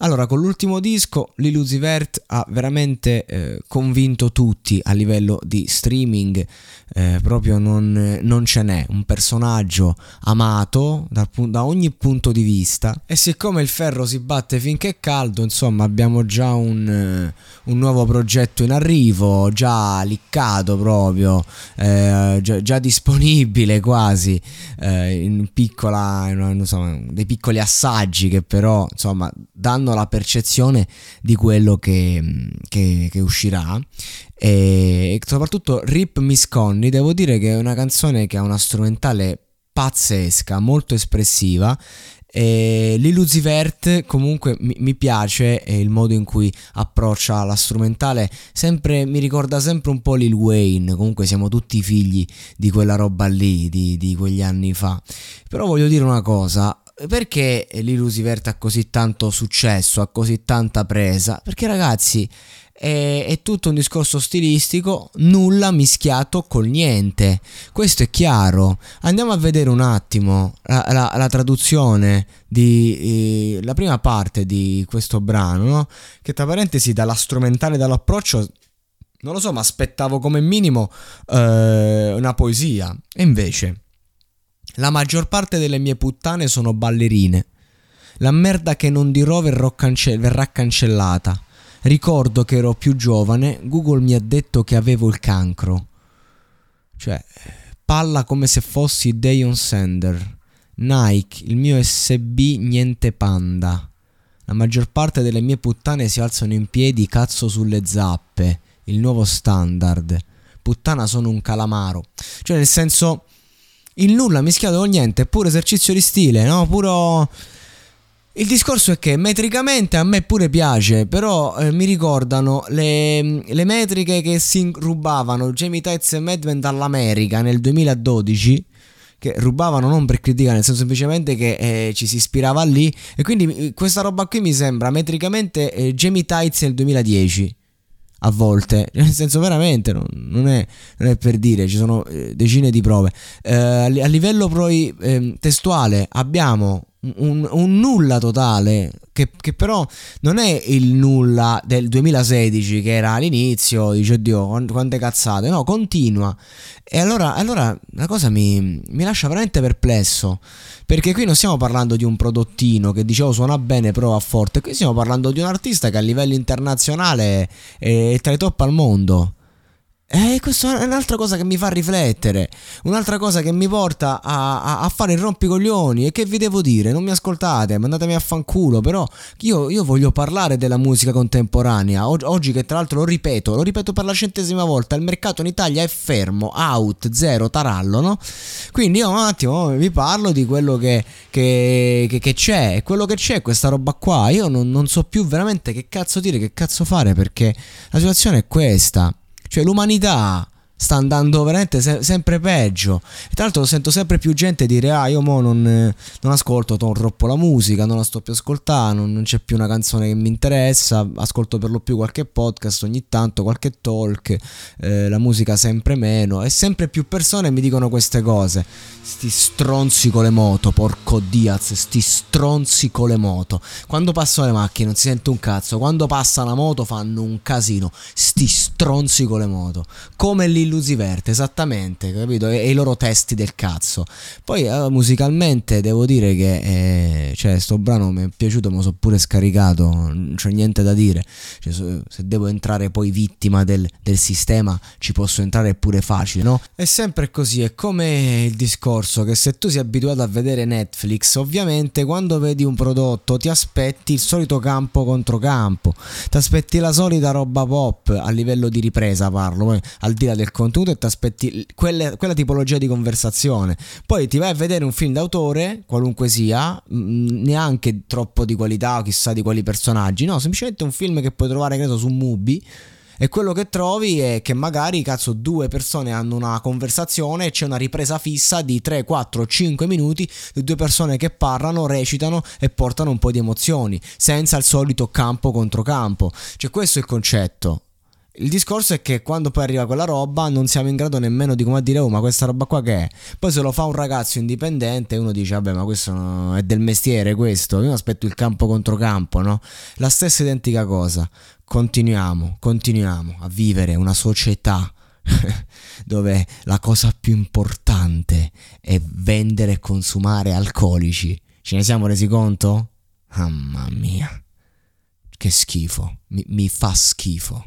Allora, con l'ultimo disco, Lil Uzi Vert ha veramente eh, convinto tutti a livello di streaming, eh, proprio non, non, ce n'è, un personaggio amato da, da, ogni punto di vista. E siccome il ferro si batte finché è caldo, insomma abbiamo già un, eh, un nuovo progetto in arrivo, già liccato proprio, eh, già, già, disponibile quasi, eh, in piccola, in, insomma, dei piccoli assaggi che però insomma danno hanno la percezione di quello che, che, che uscirà e soprattutto Rip Miss Connie devo dire che è una canzone che ha una strumentale pazzesca molto espressiva e L'Illusivert comunque mi, mi, piace il modo in cui approccia la strumentale, sempre, mi ricorda sempre un po' Lil Wayne, comunque siamo tutti figli di quella roba lì, di, di quegli anni fa. Però voglio dire una cosa, perché l'Illusivert ha così tanto successo, ha così tanta presa? Perché ragazzi è, è, tutto un discorso stilistico, nulla mischiato col niente. Questo è chiaro. Andiamo a vedere un attimo la, la, la traduzione di eh, la prima parte di questo brano, no? che tra parentesi dalla strumentale dall'approccio non lo so, ma aspettavo come minimo eh, una poesia. E invece la maggior parte delle mie puttane sono ballerine. La merda che non dirò cance- verrà cancellata. Ricordo che ero più giovane, Google mi ha detto che avevo il cancro. Cioè, palla come se fossi Dayon Sender. Nike, il mio SB niente panda. La maggior parte delle mie puttane si alzano in piedi cazzo sulle zappe. Il nuovo standard. Puttana sono un calamaro. Cioè, nel senso il nulla mischiato con niente, pure esercizio di stile, no? Puro... Il discorso è che metricamente a me pure piace, però eh, mi ricordano le, le, metriche che si rubavano Jamie Tights e Madman dall'America nel 2012 che rubavano non per criticare, nel senso semplicemente che eh, ci si ispirava lì e quindi eh, questa roba qui mi sembra metricamente eh, Jamie Tights nel 2010 a volte, nel senso veramente non, non, è, non è, per dire, ci sono eh, decine di prove. Eh, a livello poi eh, testuale abbiamo un, un, nulla totale che, che, però non è il nulla del 2016 che era all'inizio, dice oddio quante cazzate, no, continua. E allora, allora la cosa mi, mi lascia veramente perplesso. Perché qui non stiamo parlando di un prodottino che dicevo suona bene, però va forte. Qui stiamo parlando di un artista che a livello internazionale è tra i top al mondo. E questa è un'altra cosa che mi fa riflettere, un'altra cosa che mi porta a, a, a, fare il rompicoglioni. E che vi devo dire? Non mi ascoltate, mandatemi a fanculo. Però io, io voglio parlare della musica contemporanea. Oggi, oggi, che tra l'altro lo ripeto, lo ripeto per la centesima volta: il mercato in Italia è fermo, out, zero, tarallo, no? Quindi io un attimo vi parlo di quello che, che, che, che c'è. Quello che c'è questa roba qua. Io non, non so più veramente che cazzo dire, che cazzo fare, perché la situazione è questa. Cioè l'umanità sta andando veramente se- sempre peggio. E tra l'altro sento sempre più gente dire: Ah, io mo non, non ascolto troppo la musica, non la sto più ascoltando, non c'è più una canzone che mi interessa. Ascolto per lo più qualche podcast ogni tanto, qualche talk, eh, la musica sempre meno. E sempre più persone mi dicono queste cose. Sti stronzi con le moto, porco Diaz, sti stronzi con le moto. Quando passano le macchine non si sente un cazzo. Quando passa la moto fanno un casino. Sti stronzi con le moto. Come lì l'illusiverte, esattamente, capito? E, e, i loro testi del cazzo. Poi eh, musicalmente devo dire che eh, cioè, sto brano mi è piaciuto, me lo so pure scaricato, non c'è niente da dire. Cioè, se devo entrare poi vittima del, del sistema, ci posso entrare pure facile, no? È sempre così, è come il discorso che se tu sei abituato a vedere Netflix, ovviamente quando vedi un prodotto ti aspetti il solito campo contro campo, ti aspetti la solita roba pop a livello di ripresa, parlo, al di là del contenuto e ti aspetti quelle, quella tipologia di conversazione. Poi ti vai a vedere un film d'autore, qualunque sia, neanche troppo di qualità o chissà di quali personaggi, no, semplicemente un film che puoi trovare, credo, su Mubi e quello che trovi è che magari, cazzo, due persone hanno una conversazione e c'è una ripresa fissa di 3, 4, 5 minuti di due persone che parlano, recitano e portano un po' di emozioni, senza il solito campo contro campo. Cioè, questo è il concetto. Il discorso è che quando poi arriva quella roba non siamo in grado nemmeno di come dire oh ma questa roba qua che è? Poi se lo fa un ragazzo indipendente uno dice vabbè ma questo è del mestiere questo, io aspetto il campo contro campo, no? La stessa identica cosa. Continuiamo, continuiamo a vivere una società dove la cosa più importante è vendere e consumare alcolici. Ce ne siamo resi conto? Mamma mia, che schifo, mi, mi fa schifo.